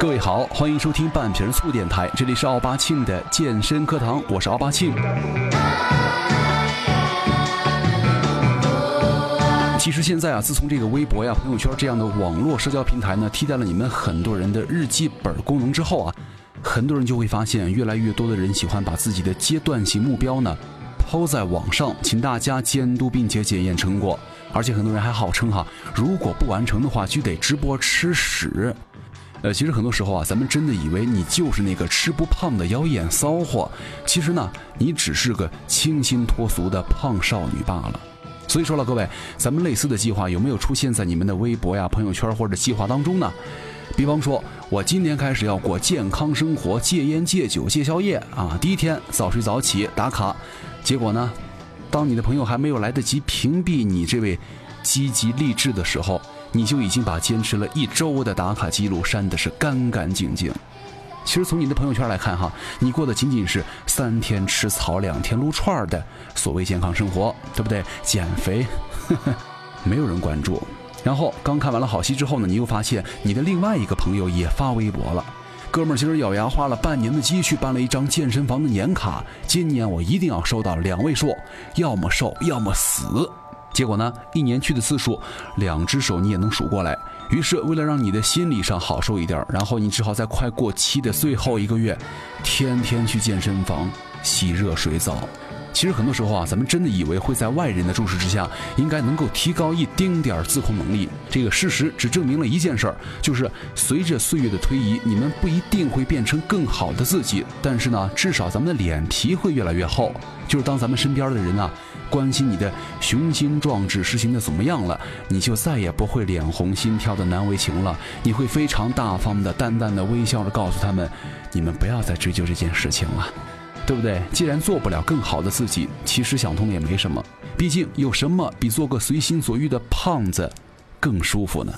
各位好，欢迎收听半瓶醋电台，这里是奥巴庆的健身课堂，我是奥巴庆。其实现在啊，自从这个微博呀、朋友圈这样的网络社交平台呢，替代了你们很多人的日记本功能之后啊，很多人就会发现，越来越多的人喜欢把自己的阶段性目标呢抛在网上，请大家监督并且检验成果。而且很多人还号称哈，如果不完成的话，就得直播吃屎。呃，其实很多时候啊，咱们真的以为你就是那个吃不胖的妖艳骚货，其实呢，你只是个清新脱俗的胖少女罢了。所以说了，各位，咱们类似的计划有没有出现在你们的微博呀、朋友圈或者计划当中呢？比方说，我今年开始要过健康生活，戒烟、戒酒、戒宵夜啊，第一天早睡早起打卡，结果呢？当你的朋友还没有来得及屏蔽你这位积极励志的时候，你就已经把坚持了一周的打卡记录删的是干干净净。其实从你的朋友圈来看，哈，你过的仅仅是三天吃草两天撸串的所谓健康生活，对不对？减肥，呵呵，没有人关注。然后刚看完了好戏之后呢，你又发现你的另外一个朋友也发微博了。哥们儿今儿咬牙花了半年的积蓄办了一张健身房的年卡，今年我一定要收到两位数，要么瘦要么死。结果呢，一年去的次数，两只手你也能数过来。于是为了让你的心理上好受一点，然后你只好在快过期的最后一个月，天天去健身房洗热水澡。其实很多时候啊，咱们真的以为会在外人的注视之下，应该能够提高一丁点儿自控能力。这个事实只证明了一件事儿，就是随着岁月的推移，你们不一定会变成更好的自己，但是呢，至少咱们的脸皮会越来越厚。就是当咱们身边的人啊，关心你的雄心壮志实行的怎么样了，你就再也不会脸红心跳的难为情了。你会非常大方的、淡淡的微笑着告诉他们，你们不要再追究这件事情了。对不对？既然做不了更好的自己，其实想通了也没什么。毕竟有什么比做个随心所欲的胖子更舒服呢？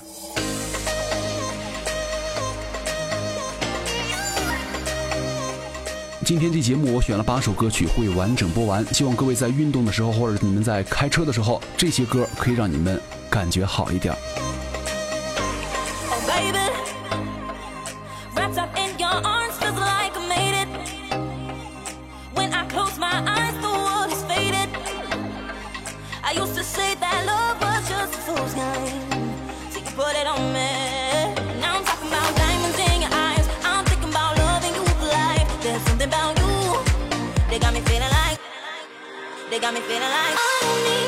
今天这节目我选了八首歌曲会完整播完，希望各位在运动的时候或者你们在开车的时候，这些歌可以让你们感觉好一点。Got me feeling like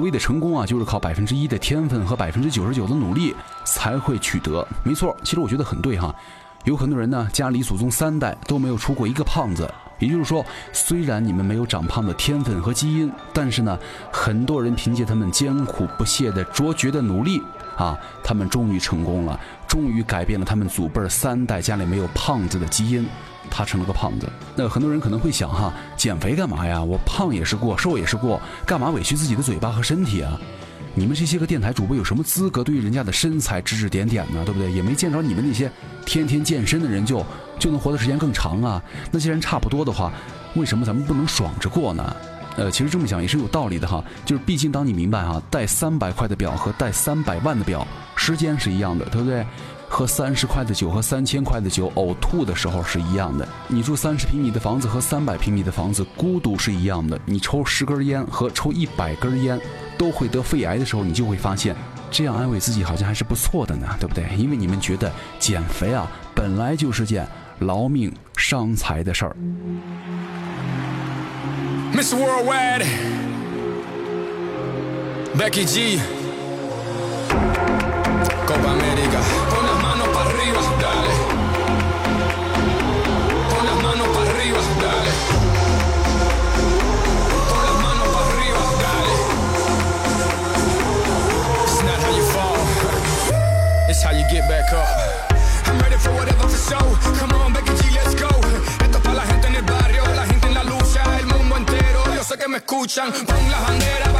所谓的成功啊，就是靠百分之一的天分和百分之九十九的努力才会取得。没错，其实我觉得很对哈。有很多人呢，家里祖宗三代都没有出过一个胖子。也就是说，虽然你们没有长胖的天分和基因，但是呢，很多人凭借他们艰苦不懈的卓绝的努力啊，他们终于成功了，终于改变了他们祖辈三代家里没有胖子的基因，他成了个胖子。那很多人可能会想哈，减肥干嘛呀？我胖也是过，瘦也是过，干嘛委屈自己的嘴巴和身体啊？你们这些个电台主播有什么资格对于人家的身材指指点点呢？对不对？也没见着你们那些天天健身的人就就能活的时间更长啊。那既然差不多的话，为什么咱们不能爽着过呢？呃，其实这么想也是有道理的哈。就是毕竟当你明白哈，戴三百块的表和戴三百万的表时间是一样的，对不对？喝三十块的酒和三千块的酒呕吐的时候是一样的。你住三十平米的房子和三百平米的房子孤独是一样的。你抽十根烟和抽一百根烟。都会得肺癌的时候，你就会发现，这样安慰自己好像还是不错的呢，对不对？因为你们觉得减肥啊，本来就是件劳命伤财的事儿。Miss Worldwide, Becky G, Copa Come on, Becky G, let's go. Esto es para la gente en el barrio, la gente en la lucha, el mundo entero. Yo sé que me escuchan. Pon la bandera,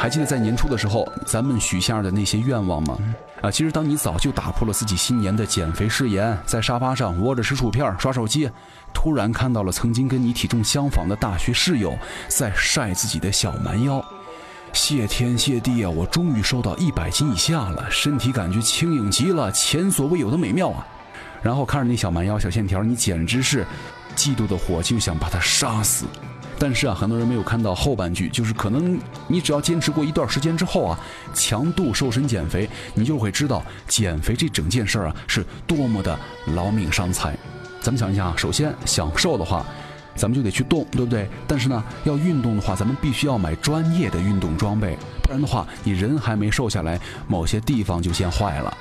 还记得在年初的时候咱们许下的那些愿望吗？啊，其实当你早就打破了自己新年的减肥誓言，在沙发上窝着吃薯片刷手机，突然看到了曾经跟你体重相仿的大学室友在晒自己的小蛮腰，谢天谢地啊，我终于瘦到一百斤以下了，身体感觉轻盈极了，前所未有的美妙啊！然后看着那小蛮腰、小线条，你简直是嫉妒的火就想把他杀死。但是啊，很多人没有看到后半句，就是可能你只要坚持过一段时间之后啊，强度瘦身减肥，你就会知道减肥这整件事儿啊是多么的劳命伤财。咱们想一想啊，首先想瘦的话，咱们就得去动，对不对？但是呢，要运动的话，咱们必须要买专业的运动装备，不然的话，你人还没瘦下来，某些地方就先坏了。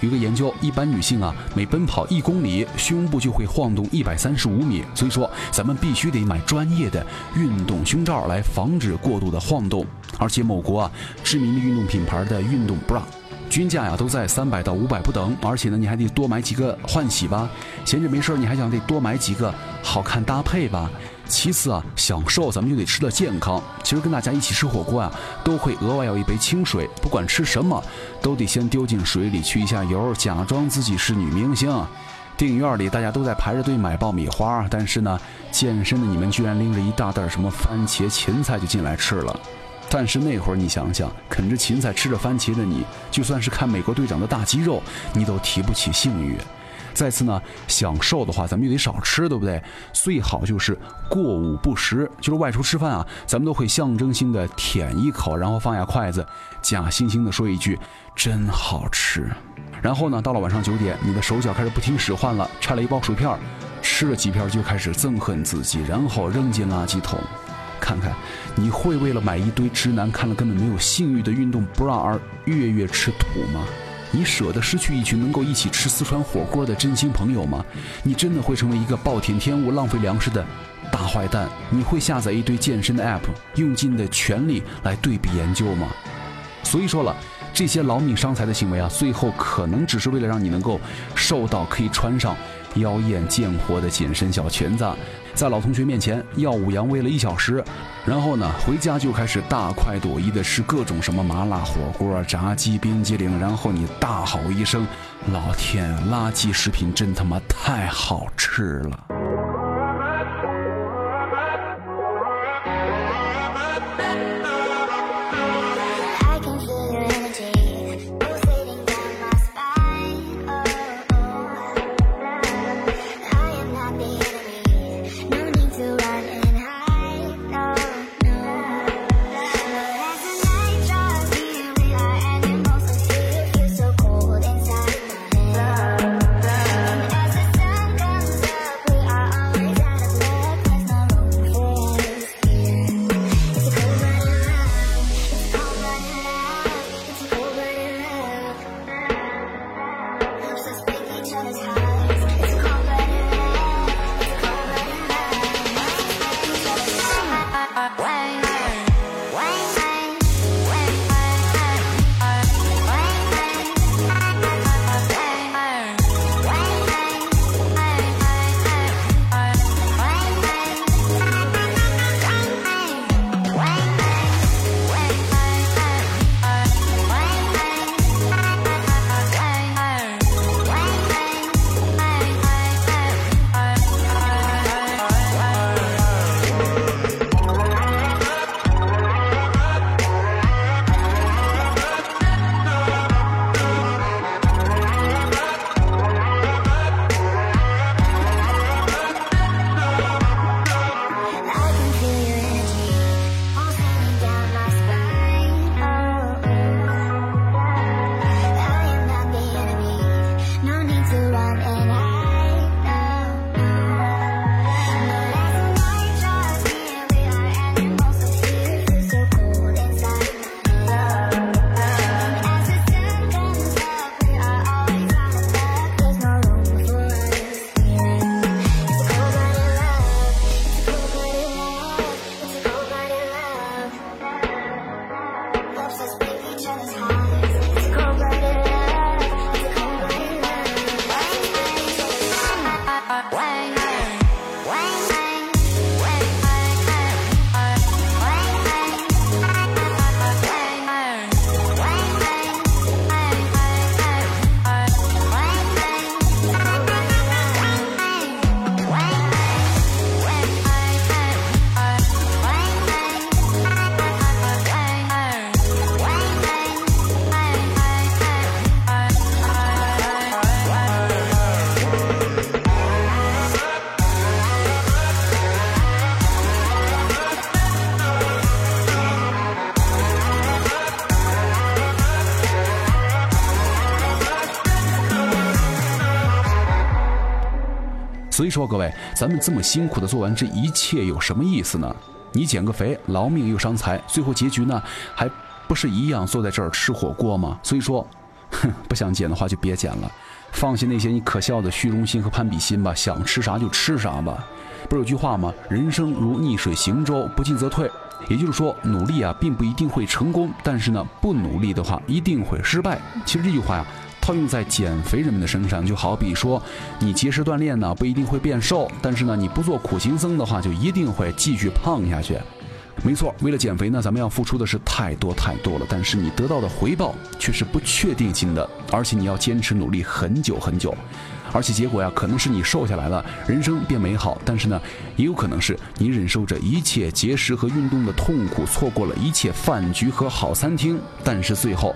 有个研究，一般女性啊，每奔跑一公里，胸部就会晃动一百三十五米。所以说，咱们必须得买专业的运动胸罩来防止过度的晃动。而且某国啊，知名的运动品牌的运动 bra，均价呀都在三百到五百不等。而且呢，你还得多买几个换洗吧。闲着没事，你还想得多买几个好看搭配吧。其次啊，享受咱们就得吃的健康。其实跟大家一起吃火锅啊，都会额外要一杯清水。不管吃什么，都得先丢进水里去一下油，假装自己是女明星。电影院里大家都在排着队买爆米花，但是呢，健身的你们居然拎着一大袋什么番茄、芹菜就进来吃了。但是那会儿你想想，啃着芹菜吃着番茄的你，就算是看美国队长的大肌肉，你都提不起兴趣。再次呢，想瘦的话，咱们就得少吃，对不对？最好就是过午不食，就是外出吃饭啊，咱们都会象征性的舔一口，然后放下筷子，假惺惺的说一句“真好吃”。然后呢，到了晚上九点，你的手脚开始不听使唤了，拆了一包薯片，吃了几片就开始憎恨自己，然后扔进垃圾桶。看看，你会为了买一堆直男看了根本没有性欲的运动 bra 而月月吃土吗？你舍得失去一群能够一起吃四川火锅的真心朋友吗？你真的会成为一个暴殄天物、浪费粮食的大坏蛋？你会下载一堆健身的 app，用尽的全力来对比研究吗？所以说了，这些劳命伤财的行为啊，最后可能只是为了让你能够瘦到可以穿上妖艳贱货的紧身小裙子，在老同学面前耀武扬威了一小时，然后呢，回家就开始大快朵颐的吃各种什么麻辣火锅、炸鸡、冰激凌，然后你大吼一声：“老天，垃圾食品真他妈太好吃了！”说，各位，咱们这么辛苦的做完这一切，有什么意思呢？你减个肥，劳命又伤财，最后结局呢，还不是一样坐在这儿吃火锅吗？所以说，哼，不想减的话就别减了，放下那些你可笑的虚荣心和攀比心吧，想吃啥就吃啥吧。不是有句话吗？人生如逆水行舟，不进则退。也就是说，努力啊，并不一定会成功，但是呢，不努力的话，一定会失败。其实这句话呀。套用在减肥人们的身上，就好比说，你节食锻炼呢，不一定会变瘦，但是呢，你不做苦行僧的话，就一定会继续胖下去。没错，为了减肥呢，咱们要付出的是太多太多了，但是你得到的回报却是不确定性的，而且你要坚持努力很久很久，而且结果呀，可能是你瘦下来了，人生变美好，但是呢，也有可能是你忍受着一切节食和运动的痛苦，错过了一切饭局和好餐厅，但是最后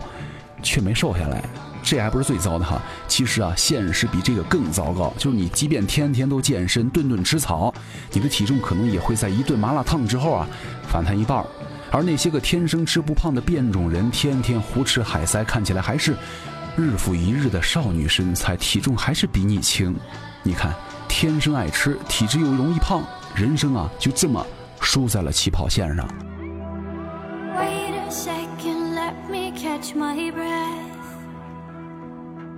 却没瘦下来。这还不是最糟的哈，其实啊，现实比这个更糟糕。就是你即便天天都健身，顿顿吃草，你的体重可能也会在一顿麻辣烫之后啊反弹一半。而那些个天生吃不胖的变种人，天天胡吃海塞，看起来还是日复一日的少女身材，体重还是比你轻。你看，天生爱吃，体质又容易胖，人生啊就这么输在了起跑线上。Wait a second, let me catch my breath.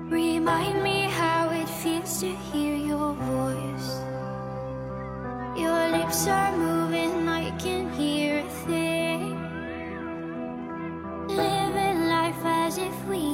Remind me how it feels to hear your voice. Your lips are moving, I can hear a thing. Living life as if we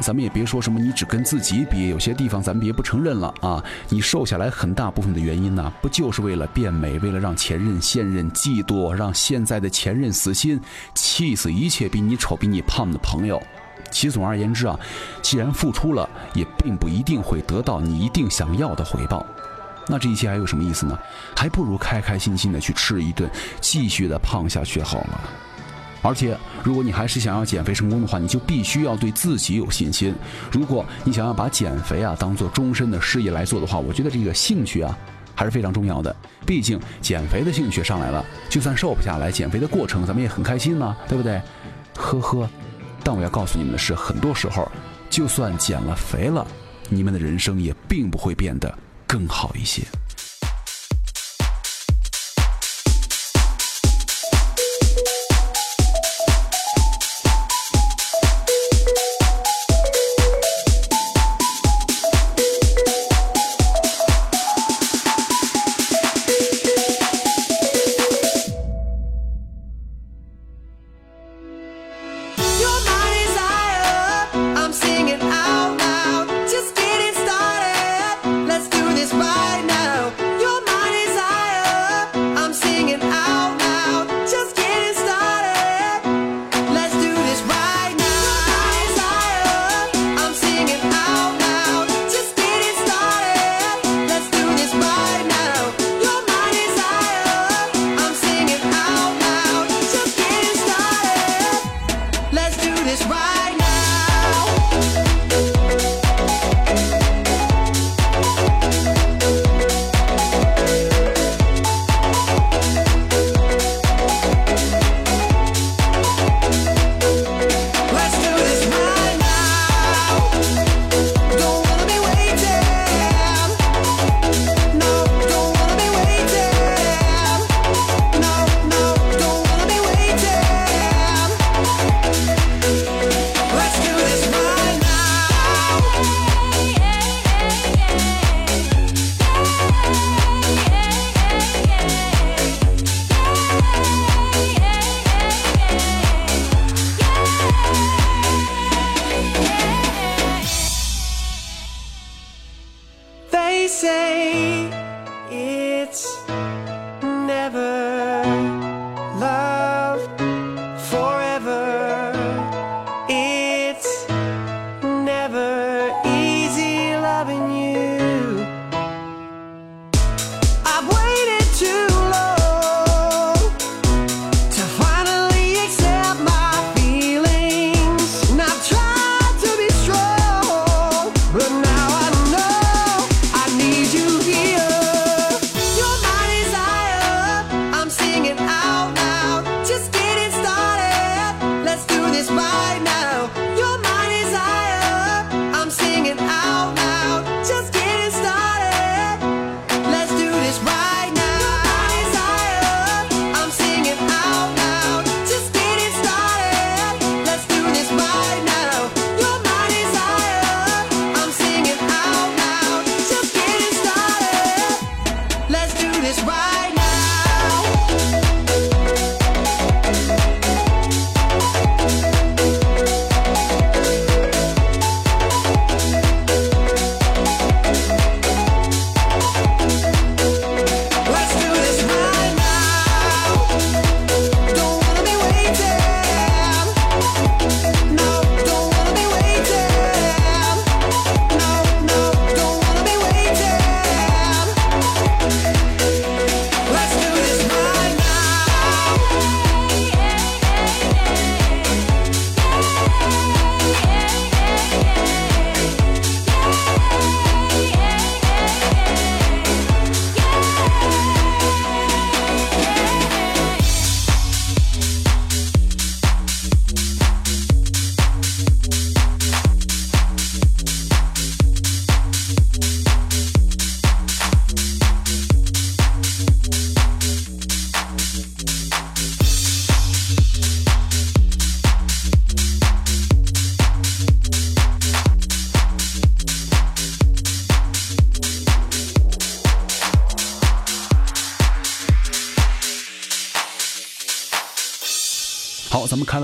咱们也别说什么你只跟自己比，有些地方咱们别不承认了啊。你瘦下来很大部分的原因呢，不就是为了变美，为了让前任、现任嫉妒，让现在的前任死心，气死一切比你丑、比你胖的朋友。其总而言之啊，既然付出了，也并不一定会得到你一定想要的回报。那这一切还有什么意思呢？还不如开开心心的去吃一顿，继续的胖下去好了。而且，如果你还是想要减肥成功的话，你就必须要对自己有信心。如果你想要把减肥啊当做终身的事业来做的话，我觉得这个兴趣啊还是非常重要的。毕竟减肥的兴趣上来了，就算瘦不下来，减肥的过程咱们也很开心嘛，对不对？呵呵，但我要告诉你们的是，很多时候就算减了肥了，你们的人生也并不会变得更好一些。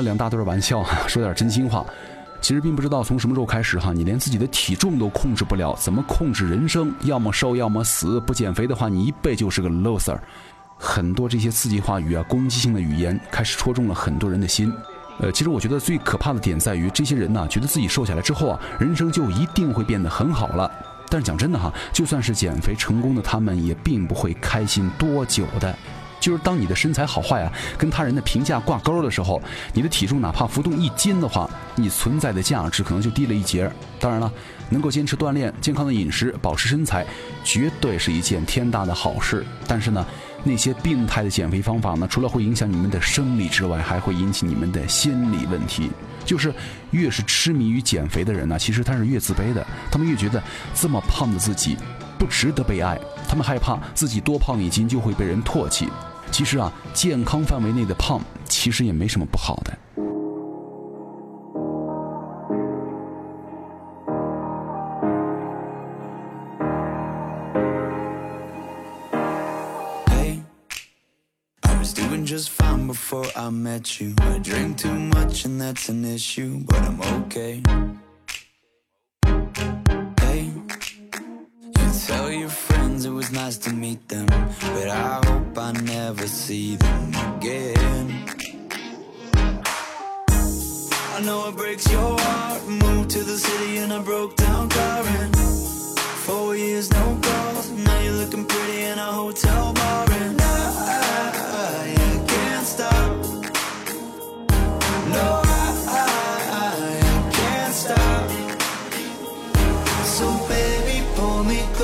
两大堆玩笑，说点真心话。其实并不知道从什么时候开始哈，你连自己的体重都控制不了，怎么控制人生？要么瘦，要么死。不减肥的话，你一辈就是个 loser。很多这些刺激话语啊、攻击性的语言开始戳中了很多人的心。呃，其实我觉得最可怕的点在于这些人呐，觉得自己瘦下来之后啊，人生就一定会变得很好了。但是讲真的哈，就算是减肥成功的，他们也并不会开心多久的。就是当你的身材好坏啊，跟他人的评价挂钩的时候，你的体重哪怕浮动一斤的话，你存在的价值可能就低了一截。当然了，能够坚持锻炼、健康的饮食、保持身材，绝对是一件天大的好事。但是呢，那些病态的减肥方法呢，除了会影响你们的生理之外，还会引起你们的心理问题。就是越是痴迷于减肥的人呢，其实他是越自卑的。他们越觉得这么胖的自己不值得被爱，他们害怕自己多胖一斤就会被人唾弃。其实啊，健康范围内的胖其实也没什么不好的。Hey, I was doing just fine before I met you. I drink too much and that's an issue, but I'm okay. Was nice to meet them, but I hope I never see them again. I know it breaks your heart. Moved to the city in a broke down car and Four years, no calls. Now you're looking pretty in a hotel bar, and I,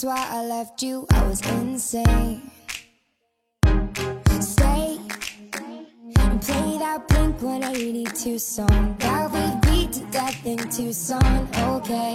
just why I left you. I was insane. Stay and play that Blink 182 song that we beat to death in Tucson. Okay.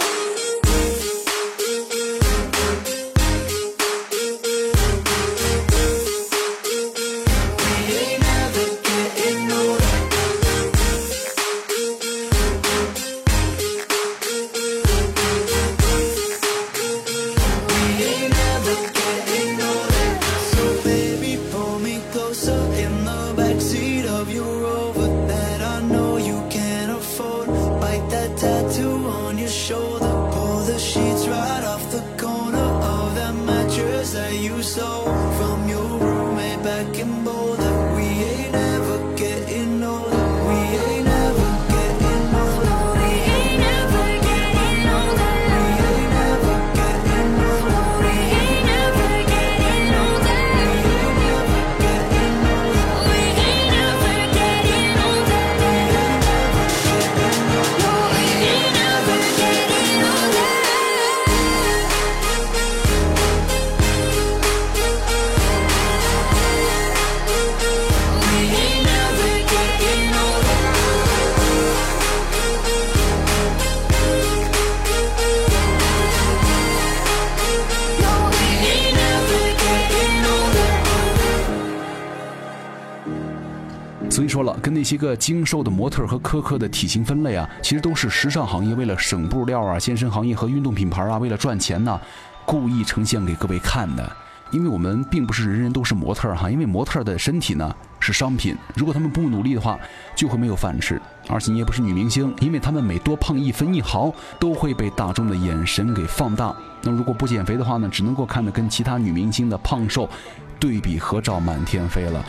些个精瘦的模特和苛刻的体型分类啊，其实都是时尚行业为了省布料啊，健身行业和运动品牌啊，为了赚钱呐、故意呈现给各位看的。因为我们并不是人人都是模特儿哈，因为模特的身体呢是商品，如果他们不努力的话，就会没有饭吃。而且你也不是女明星，因为他们每多胖一分一毫，都会被大众的眼神给放大。那如果不减肥的话呢，只能够看得跟其他女明星的胖瘦对比合照满天飞了。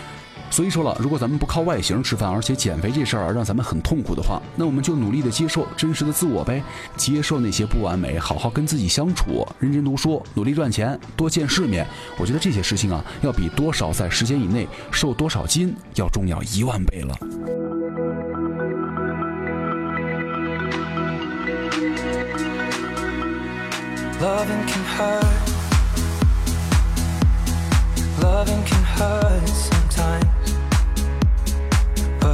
所以说了，如果咱们不靠外形吃饭，而且减肥这事儿让咱们很痛苦的话，那我们就努力的接受真实的自我呗，接受那些不完美，好好跟自己相处，认真读书，努力赚钱，多见世面。我觉得这些事情啊，要比多少在时间以内瘦多少斤要重要一万倍了。Loving can hurt. Loving can hurt sometimes.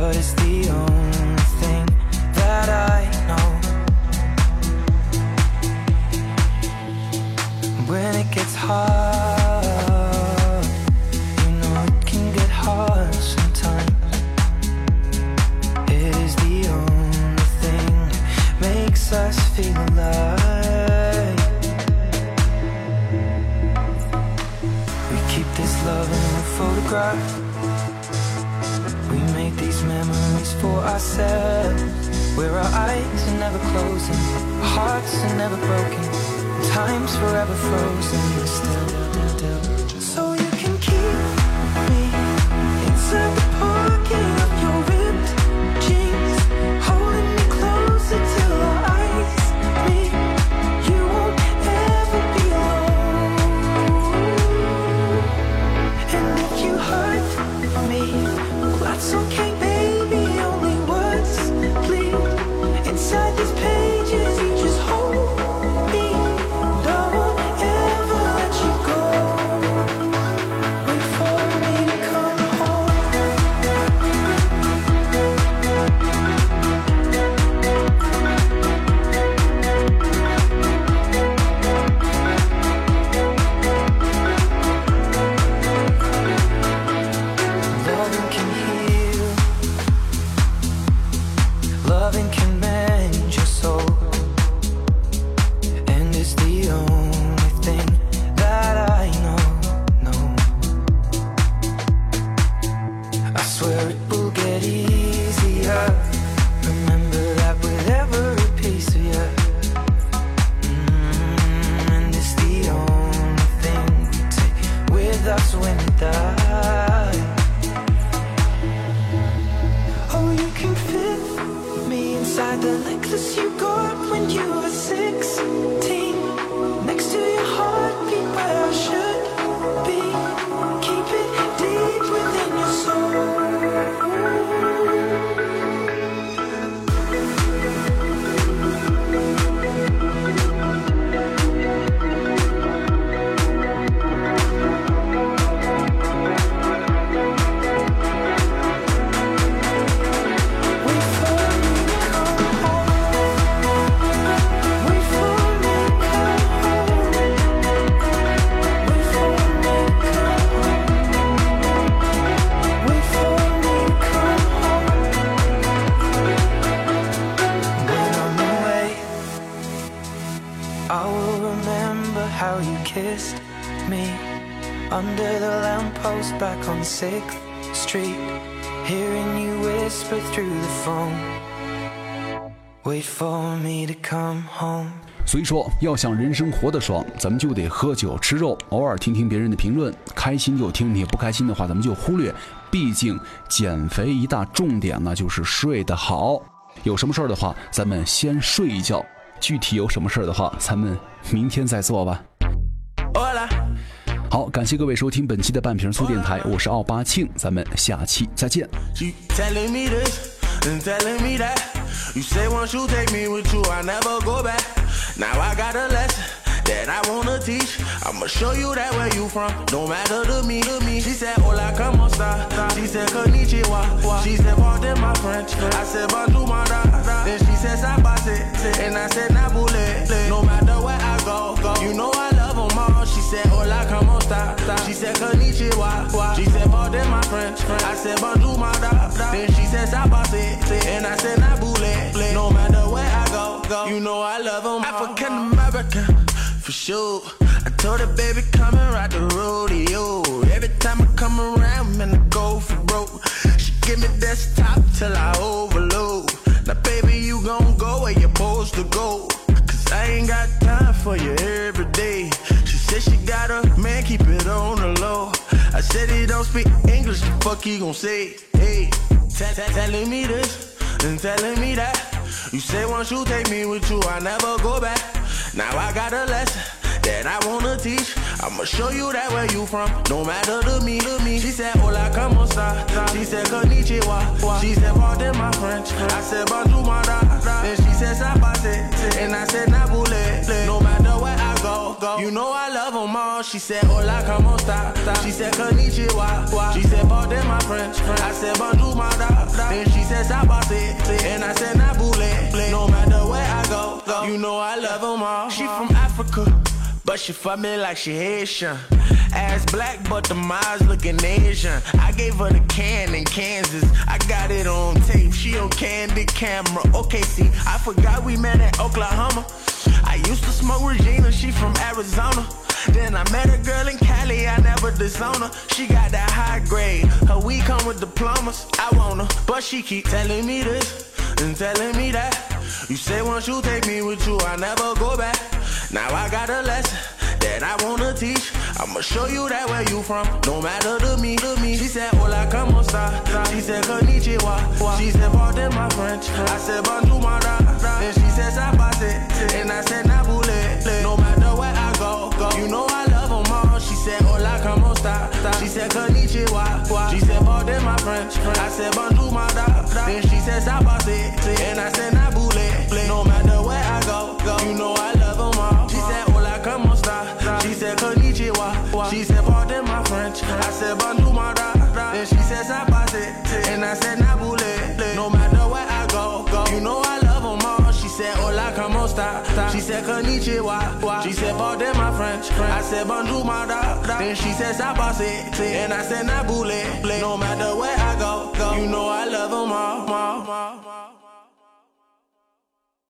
But it's the only thing that I know. When it gets hard, you know it can get hard sometimes. It is the only thing that makes us feel alive. We keep this love in a photograph. Ourselves. Where our eyes are never closing, hearts are never broken, time's forever frozen still. 所以说，要想人生活得爽，咱们就得喝酒吃肉，偶尔听听别人的评论，开心就听听，不开心的话咱们就忽略。毕竟减肥一大重点呢就是睡得好。有什么事儿的话，咱们先睡一觉。具体有什么事儿的话，咱们明天再做吧。好，感谢各位收听本期的半瓶醋电台，我是奥巴庆，咱们下期再见。You say once you take me with you, I never go back. Now I got a lesson that I wanna teach. I'ma show you that where you from, no matter to me, to me. She said, Hola, come on, star. She said, Konnichiwa. She said, pardon my French. I said, bonjour, my da. Then she said, sabase. And I said, nabule. No matter where I go, go. You know I. She said, Hola, come on, star. She said, Konnichiwa. She said, pardon my French. I said, bonjour, my da. Then she said, sabase. And I said, nabule. No matter where I go, go. You know I love them African American, for sure. I told her, baby, come and ride the rodeo. Every time I come around, man, I go for broke. She give me desktop till I overload. Now, baby, you gon' go where you're supposed to go. Cause I ain't got time for you every day. Said she got a man, keep it on the low. I said he don't speak English, fuck he gon' say? Hey, tell, tell, telling me this and telling me that. You say once you take me with you, I never go back. Now I got a lesson that I wanna teach. I'ma show you that where you from, no matter to me, to me. She said, Hola, como esta? She said, Konnichiwa. She said, pardon my French. I said, bonjour, my da. Then she said, sabate. And I said, nabule. No matter go. You know I love them all. She said, Hola, como esta? She said, Konnichiwa. She said, pardon my French. I said, bonjour, my da. Then she said, sabate. And I said, nabule. No matter where I go, go. You know I love them all. She from Africa. But she fuck me like she Haitian. Ass black, but the eyes looking Asian. I gave her the can in Kansas. I got it on tape. She on candid camera. Okay, see, I forgot we met in Oklahoma. I used to smoke Regina. She from Arizona. Then I met a girl in Cali, I never disown her. She got that high grade. Her weed come with diplomas. I want her, but she keep telling me this and telling me that. You say once you take me with you, I never go back. Now I got a lesson that I wanna teach. I'ma show you that where you from, no matter to me, to me. She said, Hola, como esta? She said, Konnichiwa. She said, pardon my French. I said, bonjour, my da. Then she said, sabate. And I said, nabule. No matter where I go, go. You know I said, Konnichiwa. She said, pardon my French. I said, bonjour, my da. Then she said, sabate. And I said, nabule. No matter where I go, go. You know I love them all. She said, Hola, como esta? She said, Konnichiwa. She said, pardon my French. I said, bonjour, my da. Then she said, sabate. And I said, nabule. No matter where I go, go. You know I love them all. She said, Hola, como esta? She said, Konnichiwa. She said, pardon my said, bonjour, my da. Then she said, sabase. And I said, nabule. No matter where I go, go. You know I love them all, all, all.